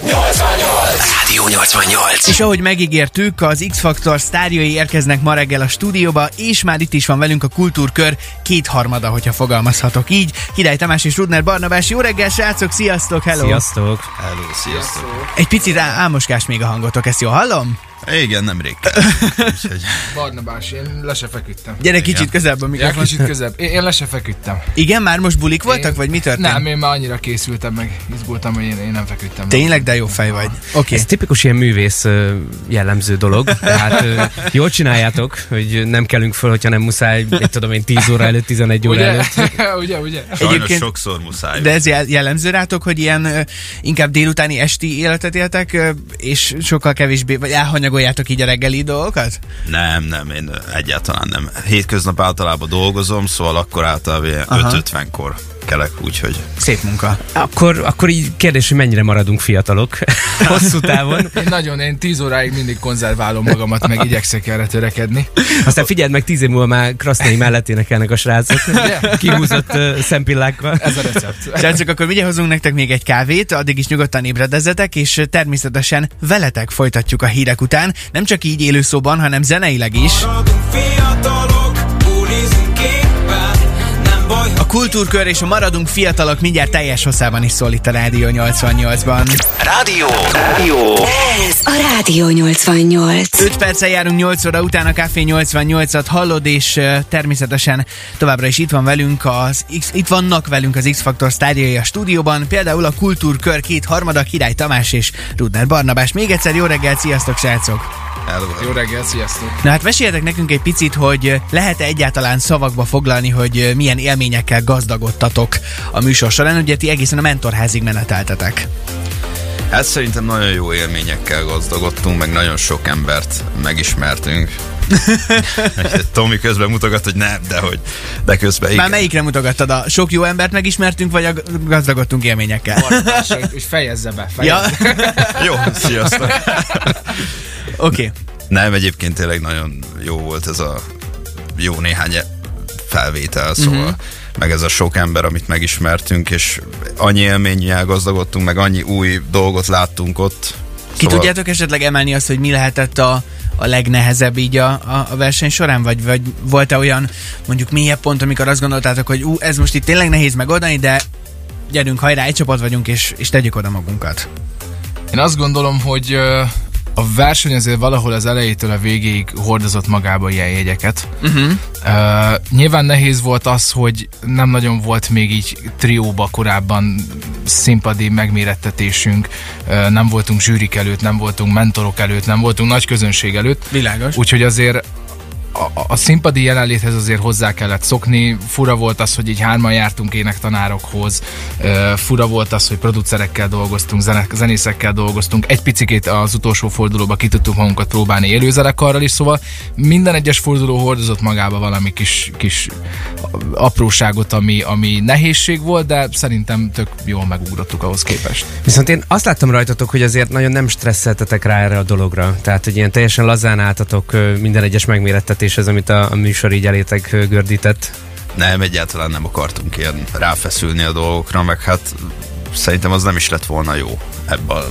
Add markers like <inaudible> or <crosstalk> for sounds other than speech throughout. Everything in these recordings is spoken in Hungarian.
Rádió 88. És ahogy megígértük, az X-Factor sztárjai érkeznek ma reggel a stúdióba, és már itt is van velünk a Kultúrkör kétharmada, hogyha fogalmazhatok így. Király Tamás és Rudner Barnabás, jó reggel, srácok, sziasztok, hello! Sziasztok! Hello, sziasztok. Egy picit á- álmoskás még a hangotok, ezt jól hallom? Igen, nemrég. Úgyhogy Barnabás, én le se feküdtem. Gyere kicsit közebb a Ja, mikrofon. kicsit közebb. Én, én le se feküdtem. Igen, már most bulik voltak, Én- vagy mi történt? Nem, én már annyira készültem, meg izgultam, hogy én, én nem feküdtem. Tényleg, de jó fej vagy. Oké. Ez tipikus ilyen művész jellemző dolog. Tehát jól csináljátok, hogy nem kelünk föl, hogyha nem muszáj, egy tudom én, 10 óra előtt, 11 óra Ugye? előtt. <laughs> ugye, ugye? sajnos Egyébként- sokszor muszáj. De ez jel- jellemző rátok, hogy ilyen inkább délutáni esti életet éltek, és sokkal kevésbé, vagy elhanyagoljátok így a reggeli dolgokat? Nem, nem, én egyáltalán nem. Hétköznap általában dolgozom, szóval akkor általában ilyen Aha. 5.50-kor kelek, úgyhogy Szép munka. Akkor, akkor így kérdés, hogy mennyire maradunk fiatalok <laughs> hosszú távon. Én nagyon, én 10 óráig mindig konzerválom magamat, meg igyekszek erre törekedni. Aztán figyeld meg, tíz év múlva már Krasznai mellett énekelnek a srácok. Kihúzott uh, szempillákkal. Ez a recept. Srácok, akkor mindjárt hozunk nektek még egy kávét, addig is nyugodtan ébredezzetek, és természetesen veletek folytatjuk a hírek után, nem csak így élőszóban, hanem zeneileg is. A kultúrkör és a maradunk fiatalok mindjárt teljes hosszában is szól itt a Rádió 88-ban. Rádió. Rádió. Ez a Rádió 88. 5 perccel járunk 8 óra után a Café 88-at hallod, és természetesen továbbra is itt van velünk az X, itt vannak velünk az X-Factor sztárjai a stúdióban, például a Kultúrkör két harmada, Király Tamás és Rudner Barnabás. Még egyszer jó reggelt, sziasztok srácok! Hello, Jó reggel, sziasztok. Na hát meséljetek nekünk egy picit, hogy lehet-e egyáltalán szavakba foglalni, hogy milyen élményekkel gazdagodtatok a műsor során, ugye ti egészen a mentorházig meneteltetek. Hát szerintem nagyon jó élményekkel gazdagodtunk, meg nagyon sok embert megismertünk. <laughs> Tomi közben mutogat, hogy nem, de hogy, de közben igen. Már melyikre mutogattad? A sok jó embert megismertünk, vagy a gazdagodtunk élményekkel? Hogy fejezze be, Ja, fejezze. <laughs> Jó, sziasztok. <laughs> oké. Okay. Nem, egyébként tényleg nagyon jó volt ez a jó néhány felvétel, szóval uh-huh. meg ez a sok ember, amit megismertünk, és annyi élménnyel gazdagodtunk, meg annyi új dolgot láttunk ott. Ki tudjátok esetleg emelni azt, hogy mi lehetett a, a legnehezebb így a, a, a verseny során? Vagy, vagy volt-e olyan mondjuk mélyebb pont, amikor azt gondoltátok, hogy ú, ez most itt tényleg nehéz megoldani, de gyerünk, hajrá, egy csapat vagyunk, és, és tegyük oda magunkat. Én azt gondolom, hogy a verseny azért valahol az elejétől a végéig hordozott magába ilyen jegyeket. Uh-huh. Uh, nyilván nehéz volt az, hogy nem nagyon volt még így trióba korábban színpadi megmérettetésünk, uh, nem voltunk zsűrik előtt, nem voltunk mentorok előtt, nem voltunk nagy közönség előtt, Világos. úgyhogy azért a, a színpadi jelenléthez azért hozzá kellett szokni. Fura volt az, hogy így hárman jártunk énektanárokhoz, fura volt az, hogy producerekkel dolgoztunk, zenészekkel dolgoztunk, egy picikét az utolsó fordulóba ki tudtuk magunkat próbálni élőzenekarral is, szóval minden egyes forduló hordozott magába valami kis, kis apróságot, ami, ami nehézség volt, de szerintem tök jól megugrottuk ahhoz képest. Viszont én azt láttam rajtatok, hogy azért nagyon nem stresszeltetek rá erre a dologra. Tehát, hogy ilyen teljesen lazán álltatok minden egyes megmérettetéshez, amit a, a műsor így elétek gördített. Nem, egyáltalán nem akartunk ilyen ráfeszülni a dolgokra, meg hát szerintem az nem is lett volna jó ebben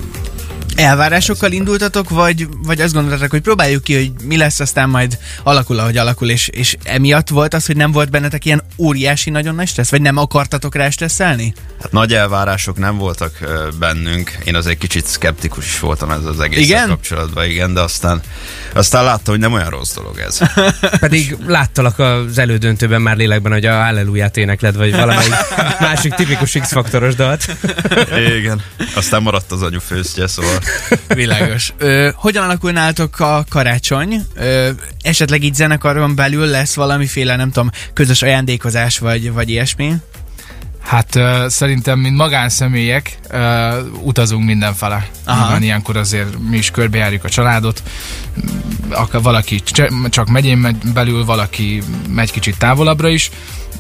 Elvárásokkal indultatok, vagy, vagy azt gondoltatok, hogy próbáljuk ki, hogy mi lesz, aztán majd alakul, ahogy alakul, és, és emiatt volt az, hogy nem volt bennetek ilyen óriási, nagyon nagy stressz, vagy nem akartatok rá stresszelni? Hát nagy elvárások nem voltak bennünk. Én azért kicsit szkeptikus is voltam ez az egész Igen? kapcsolatban, igen, de aztán, aztán láttam, hogy nem olyan rossz dolog ez. <laughs> Pedig láttalak az elődöntőben már lélekben, hogy a Hallelujah énekled, vagy valamelyik <laughs> másik tipikus X-faktoros dalt. igen. Aztán maradt az anyu főztje, szóval <laughs> Világos. Ö, hogyan alakul nálatok a karácsony? Ö, esetleg így zenekaron belül lesz valamiféle, nem tudom, közös ajándékozás, vagy, vagy ilyesmi? Hát uh, szerintem, mint magánszemélyek, uh, utazunk mindenfele. Aha. Van ilyenkor azért mi is körbejárjuk a családot. Akár valaki cs- csak megyén megy belül, valaki megy kicsit távolabbra is.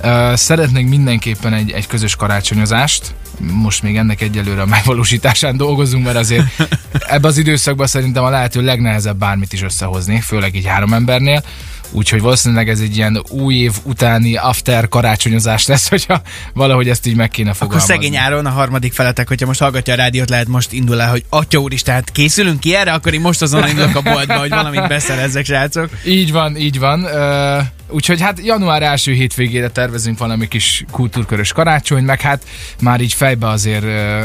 Uh, szeretnénk mindenképpen egy, egy közös karácsonyozást. Most még ennek egyelőre a megvalósításán dolgozunk, mert azért <laughs> ebbe az időszakban szerintem a lehető legnehezebb bármit is összehozni, főleg így három embernél. Úgyhogy valószínűleg ez egy ilyen új év utáni after karácsonyozás lesz, hogyha valahogy ezt így meg kéne Akkor fogalmazni. szegény áron a harmadik feletek, hogyha most hallgatja a rádiót, lehet most indul el, hogy atya úr is, tehát készülünk ki erre, akkor én most azon indulok a boltba, hogy valamit beszerezzek, srácok. Így van, így van. Uh, úgyhogy hát január első hétvégére tervezünk valami kis kultúrkörös karácsony, meg hát már így fejbe azért uh,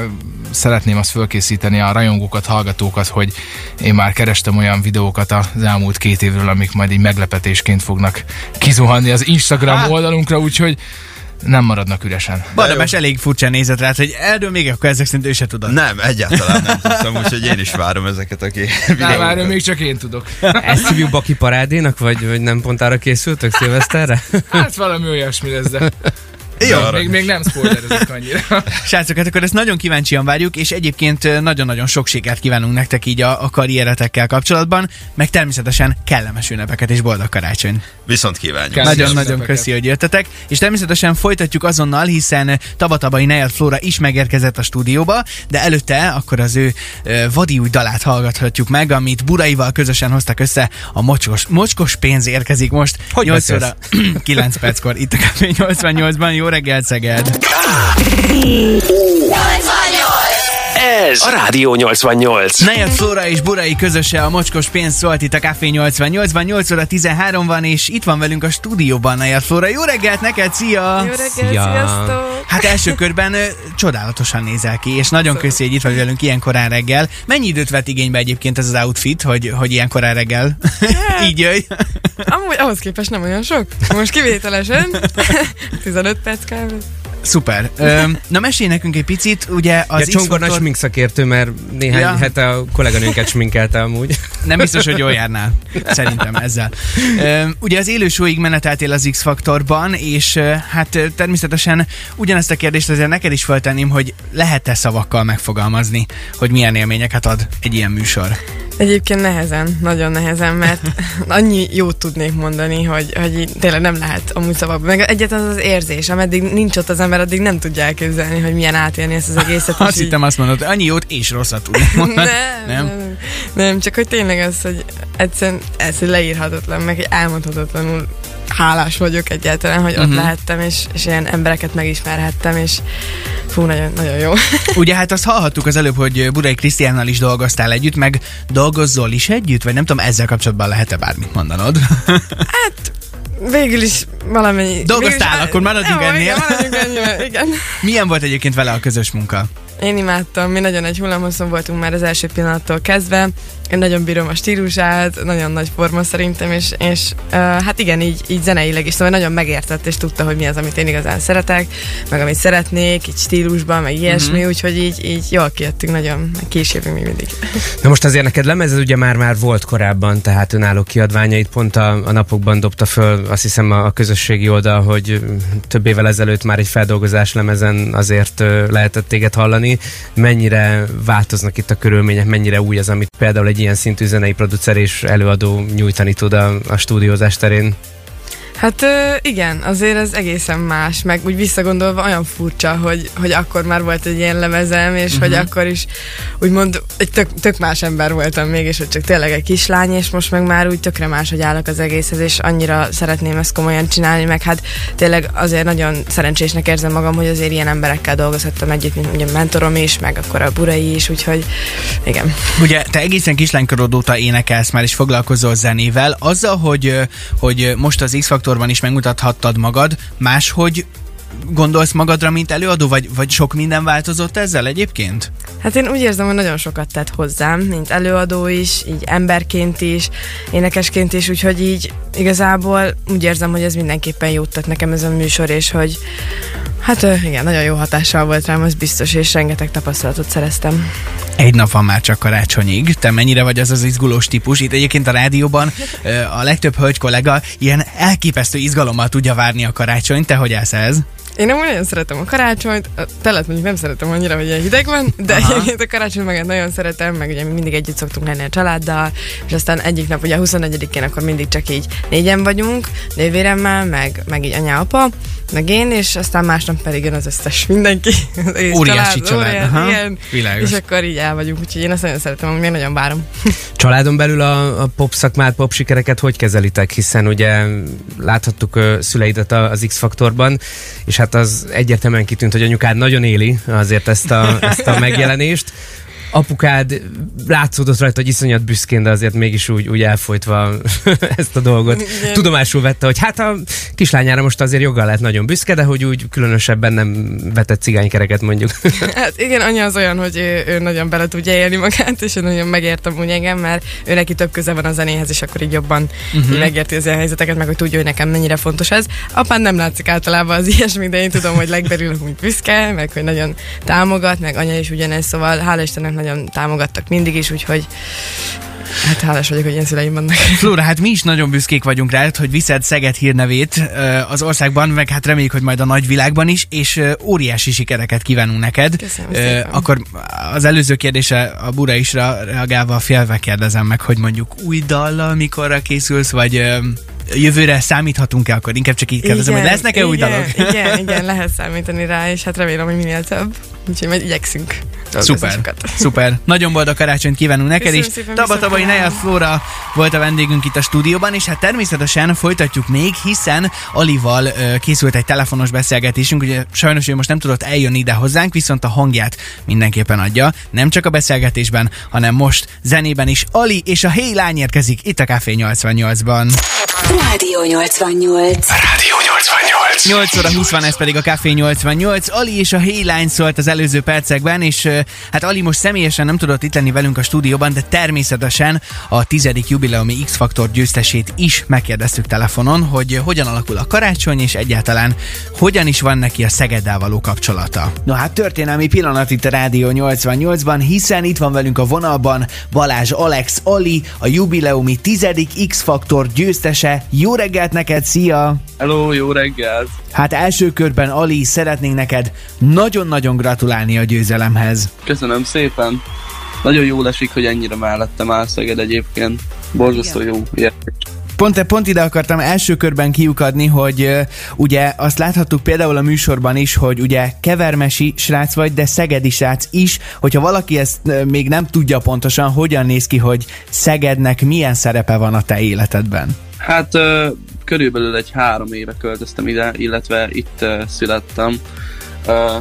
szeretném azt fölkészíteni a rajongókat, hallgatókat, hogy én már kerestem olyan videókat az elmúlt két évről, amik majd így meglepetésként fognak kizuhanni az Instagram Hát. oldalunkra, úgyhogy nem maradnak üresen. Barnabás elég furcsán nézett rá, hogy erről még akkor ezek szerint ő se tudod. Nem, egyáltalán nem tudtam, úgyhogy én is várom ezeket a Nem, videókat. erről még csak én tudok. Ezt hívjuk Baki parádénak, vagy, vagy nem pont arra készültök szilveszterre? Hát valami olyasmi lesz, de Jó, arra még, még nem spoilerezek annyira. <laughs> Srácok, hát akkor ezt nagyon kíváncsian várjuk, és egyébként nagyon-nagyon sok sikert kívánunk nektek így a, a karrieretekkel kapcsolatban, meg természetesen kellemes ünnepeket és boldog karácsony. Viszont kívánjuk. Nagyon-nagyon köszi, hogy jöttetek, és természetesen folytatjuk azonnal, hiszen Tabatabai Nejad Flóra is megérkezett a stúdióba, de előtte akkor az ő vadi új dalát hallgathatjuk meg, amit Buraival közösen hoztak össze, a mocskos, mocskos pénz érkezik most. Hogy 8 beszélsz? óra <clears throat> 9 perckor itt a Café 88-ban. Jó reggelt, Szeged! Ez a Rádió 88. Nejad Flóra és Burai közöse a mocskos pénz szólt itt a Café 88-ban, 8 óra 13 van, és itt van velünk a stúdióban Nejad Flóra. Jó reggelt neked, szia! Jó reggelt, Szia. sziasztok! Hát első körben ö, csodálatosan nézel ki, és nagyon köszi, hogy itt vagy velünk ilyen korán reggel. Mennyi időt vett igénybe egyébként ez az outfit, hogy, hogy ilyen korán reggel <laughs> így jöjj? Amúgy ahhoz képest nem olyan sok. Most kivételesen. <laughs> 15 perc kb. Szuper. Ö, na mesélj nekünk egy picit, ugye az ja, Csongor nagy smink szakértő, mert néhány Ja. hete a kolléganőnket sminkelte amúgy. Nem biztos, hogy jól járnál, szerintem ezzel. Ö, ugye az élő showig meneteltél az X-Faktorban, és hát természetesen ugyanezt a kérdést azért neked is feltenném, hogy lehet-e szavakkal megfogalmazni, hogy milyen élményeket ad egy ilyen műsor? Egyébként nehezen, nagyon nehezen, mert <laughs> annyi jót tudnék mondani, hogy, hogy így tényleg nem lehet amúgy szavakban. Meg egyetlen az az érzés, ameddig nincs ott az ember, addig nem tudja elképzelni, hogy milyen átélni ezt az egészet. és Azt így- hittem azt mondod, annyi jót és rosszat tudnék mondani. nem, Nem? nem, nem, csak hogy tényleg az, hogy egyszerűen ez leírhatatlan, meg elmondhatatlanul hálás vagyok egyáltalán, hogy ott Mhm. lehettem, és, és ilyen embereket megismerhettem, és fú, nagyon, nagyon jó. <laughs> Ugye hát azt hallhattuk az előbb, hogy Budai Krisztiánnal is dolgoztál együtt, meg dolgozzol is együtt, vagy nem tudom, ezzel kapcsolatban lehet-e bármit mondanod? <laughs> Végül is valamennyi... Dolgoztál, is- akkor maradjunk ennél. Igen, maradjunk ennél, igen. Milyen volt egyébként vele a közös munka? Én imádtam, mi nagyon egy hullámhosszon voltunk már az első pillanattól kezdve. Én nagyon bírom a stílusát, nagyon nagy forma szerintem, és, és uh, hát igen, így, így zeneileg is, szóval nagyon megértett, és tudta, hogy mi az, amit én igazán szeretek, meg amit szeretnék, így stílusban, meg ilyesmi, mm-hmm. úgyhogy így, így jól kijöttünk nagyon, később még mindig. Na most azért neked lemezed ugye már már volt korábban, tehát önálló kiadványait pont a, a napokban dobta föl, azt hiszem a, a közösségi oldal, hogy több évvel ezelőtt már egy feldolgozás lemezen azért lehetett téged hallani. Mennyire változnak itt a körülmények, mennyire új az, amit például egy ilyen szintű zenei producer és előadó nyújtani tud a, a stúdiózás terén? Hát igen, azért ez egészen más, meg úgy visszagondolva olyan furcsa, hogy, hogy akkor már volt egy ilyen lemezem, és uh-huh. hogy akkor is úgymond egy tök, tök más ember voltam még, és hogy csak tényleg egy kislány, és most meg már úgy tökre más, hogy állok az egészhez, és annyira szeretném ezt komolyan csinálni, meg hát tényleg azért nagyon szerencsésnek érzem magam, hogy azért ilyen emberekkel dolgozhattam együtt, mint ugye mentorom is, meg akkor a burai is, úgyhogy igen. Ugye te egészen kislánykorod óta énekelsz már, és foglalkozol zenével. Azzal, hogy, hogy most az X-Faktorban is megmutathattad magad, máshogy gondolsz magadra, mint előadó, vagy, vagy sok minden változott ezzel egyébként? Hát én úgy érzem, hogy nagyon sokat tett hozzám, mint előadó is, így emberként is, énekesként is, úgyhogy így igazából úgy érzem, hogy ez mindenképpen jót tett nekem ez a műsor, és hogy hát igen, nagyon jó hatással volt rám, az biztos, és rengeteg tapasztalatot szereztem. Egy nap van már csak karácsonyig. Te mennyire vagy az az izgulós típus? Itt egyébként a rádióban a legtöbb hölgy kollega ilyen elképesztő izgalommal tudja várni a karácsonyt. Te hogy állsz ez? Én nem nagyon szeretem a karácsonyt, a telet mondjuk nem szeretem annyira, hogy ilyen hideg van, de Aha. egyébként a karácsony meg nagyon szeretem, meg ugye mi mindig együtt szoktunk lenni a családdal, és aztán egyik nap, ugye a 24-én akkor mindig csak így négyen vagyunk, nővéremmel, meg, meg így anya, apa, meg én, és aztán másnap pedig jön az összes mindenki. <laughs> Az Óriási család, óriás, aha. igen. Világos. És akkor így el vagyunk, úgyhogy én ezt nagyon szeretem, még nagyon várom. <laughs> Családon belül a, a pop szakmát, pop sikereket hogy kezelitek? Hiszen ugye láthattuk szüleidet az X-faktorban, és hát az egyértelműen kitűnt, hogy anyukád nagyon éli azért ezt a, ezt a <laughs> megjelenést. Apukád látszódott rajta, hogy iszonyat büszkén, de azért mégis úgy, úgy elfolytva <laughs> ezt a dolgot. Tudomásul vette, hogy hát a kislányára most azért joggal lehet nagyon büszke, de hogy úgy különösebben nem vetett cigánykereket mondjuk. <laughs> Hát igen, anya az olyan, hogy ő, ő nagyon bele tudja élni magát, és ő nagyon megértem úgy engem, mert ő neki több köze van a zenéhez, és akkor így jobban uh-huh. így megérti az ilyen helyzeteket, meg hogy tudja, hogy nekem mennyire fontos ez. Apám nem látszik általában az <laughs> ilyesmi, de én tudom, hogy legbelül úgy büszke, meg hogy nagyon támogat, meg anya is ugyanez, szóval hála Istennek nagyon támogattak mindig is, úgyhogy hát hálás vagyok, hogy ilyen szüleim vannak. Flóra, hát mi is nagyon büszkék vagyunk rád, hogy viszed Szeged hírnevét az országban, meg hát reméljük, hogy majd a nagyvilágban is, és óriási sikereket kívánunk neked. Köszönöm szépen. Akkor az előző kérdése a Bura isra reagálva félve kérdezem meg, hogy mondjuk új dallal mikorra készülsz, vagy jövőre számíthatunk-e, akkor inkább csak így kérdezem, hogy lesznek-e új dalok? Igen, igen, lehet számítani rá, és hát remélem, hogy minél több. Úgyhogy majd igyekszünk. Szuper, sokat. <laughs> szuper. Nagyon boldog karácsonyt kívánunk neked is. szépen, Taba Tabai viszont Nejad Flóra volt a vendégünk itt a stúdióban, és hát természetesen folytatjuk még, hiszen Alival ö, készült egy telefonos beszélgetésünk, ugye sajnos ő most nem tudott eljönni ide hozzánk, viszont a hangját mindenképpen adja, nem csak a beszélgetésben, hanem most zenében is. Ali és a Hey Lány érkezik itt a Café 88-ban. Rádió 88. Rádió 88. 8 óra 20 van, ez pedig a Café 88. Ali és a Hey Line szólt az előző percekben, és hát Ali most személyesen nem tudott itt lenni velünk a stúdióban, de természetesen a tizedik jubileumi X-Faktor győztesét is megkérdeztük telefonon, hogy hogyan alakul a karácsony, és egyáltalán hogyan is van neki a Szegeddel való kapcsolata. Na hát történelmi pillanat itt a Rádió 88-ban, hiszen itt van velünk a vonalban Balázs Alex Ali, a jubileumi tizedik X-Faktor győztese. Jó reggelt neked, szia! Hello, jó reggelt! Hát első körben Ali, szeretnénk neked nagyon-nagyon gratulálni a győzelemhez. Köszönöm szépen! Nagyon jól esik, hogy ennyire mellettem áll Szeged egyébként. Borzasztó jó érzés. Pont, pont ide akartam első körben kiukadni, hogy uh, ugye azt láthattuk például a műsorban is, hogy ugye kevermesi srác vagy, de szegedi srác is, hogyha valaki ezt uh, még nem tudja pontosan, hogyan néz ki, hogy Szegednek milyen szerepe van a te életedben. Hát ö, körülbelül egy három éve költöztem ide, illetve itt ö, születtem. Ö,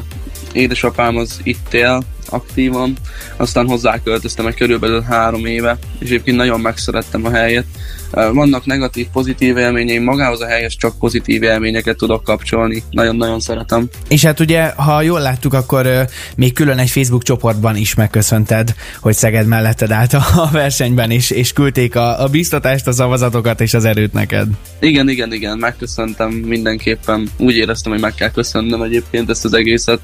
édesapám az itt él aktívan, aztán hozzá költöztem egy körülbelül három éve, és egyébként nagyon megszerettem a helyet. Vannak negatív, pozitív élményeim, magához a helyhez csak pozitív élményeket tudok kapcsolni. Nagyon-nagyon szeretem. És hát ugye, ha jól láttuk, akkor még külön egy Facebook csoportban is megköszönted, hogy Szeged melletted állt a, a versenyben, és, és küldték a, a biztatást, a szavazatokat és az erőt neked. Igen, igen, igen, megköszöntem mindenképpen. Úgy éreztem, hogy meg kell köszönnöm egyébként ezt az egészet.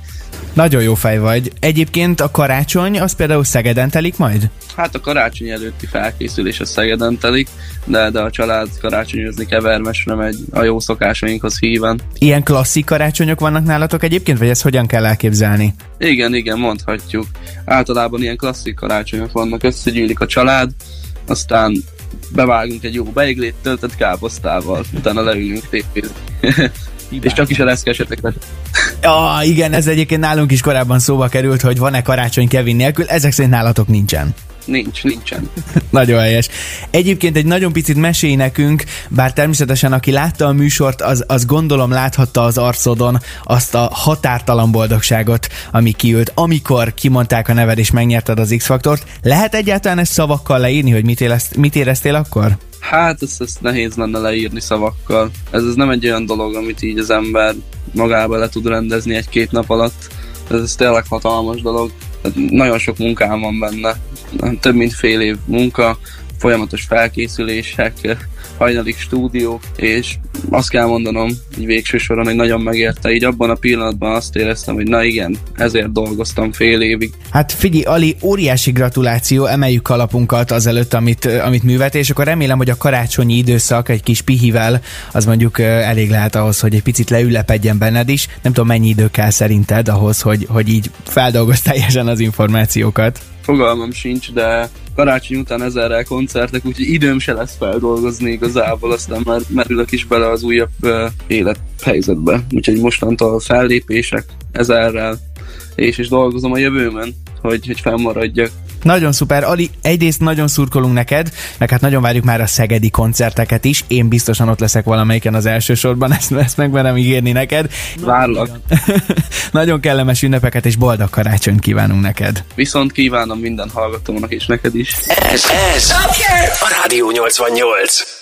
Nagyon jó fej vagy. Egyébként a karácsony, az például Szegeden telik majd? Hát a karácsony előtti felkészülés a Szegeden telik, de, de a család karácsonyozni kevermesre megy a jó szokásainkhoz híven. Ilyen klasszik karácsonyok vannak nálatok egyébként, vagy ezt hogyan kell elképzelni? Igen, igen, mondhatjuk. Általában ilyen klasszik karácsonyok vannak, összegyűlik a család, aztán bevágunk egy jó beiglét töltött káposztával, utána leülünk tévézni. És csak is a leszkeseteket. Ah, igen, ez egyébként nálunk is korábban szóba került, hogy van-e karácsony Kevin nélkül, ezek szerint nálatok nincsen. Nincs, nincsen. <laughs> Nagyon helyes. Egyébként egy nagyon picit mesélj nekünk, bár természetesen aki látta a műsort, az, az gondolom láthatta az arcodon azt a határtalan boldogságot, ami kiült, amikor kimondták a neved és megnyerted az X-faktort. Lehet egyáltalán ezt szavakkal leírni, hogy mit, élezt, mit éreztél akkor? Hát ezt, ezt nehéz lenne leírni szavakkal. Ez, ez nem egy olyan dolog, amit így az ember magába le tud rendezni egy-két nap alatt. Ez, ez tényleg hatalmas dolog. Nagyon sok munkám van benne. Több mint fél év munka, folyamatos felkészülések, hajnalig stúdió, és azt kell mondanom, így végső soron, hogy nagyon megérte. Így abban a pillanatban azt éreztem, hogy na igen, ezért dolgoztam fél évig. Hát figyelj, Ali, óriási gratuláció, emeljük kalapunkat azelőtt, amit, amit művet, és akkor remélem, hogy a karácsonyi időszak egy kis pihivel, az mondjuk elég lehet ahhoz, hogy egy picit leülepedjen benned is. Nem tudom, mennyi idő kell szerinted ahhoz, hogy, hogy így feldolgoz <laughs> teljesen az információkat. Fogalmam sincs, de karácsony után ezerrel koncertek, úgyhogy időm se lesz feldolgozni igazából, aztán már merülök is bele az újabb uh, élethelyzetbe. Úgyhogy mostantól fellépések ezerrel, és is dolgozom a jövőben, hogy, hogy fennmaradjak. Nagyon szuper. Ali, egyrészt nagyon szurkolunk neked, meg hát nagyon várjuk már a szegedi koncerteket is. Én biztosan ott leszek valamelyiken az első sorban, <laughs> ezt, ezt megmerem ígérni neked. Várlak. <laughs> nagyon kellemes ünnepeket és boldog karácsonyt kívánunk neked. Viszont kívánom minden hallgatónak és neked is. Ez, ez a Rádió 88.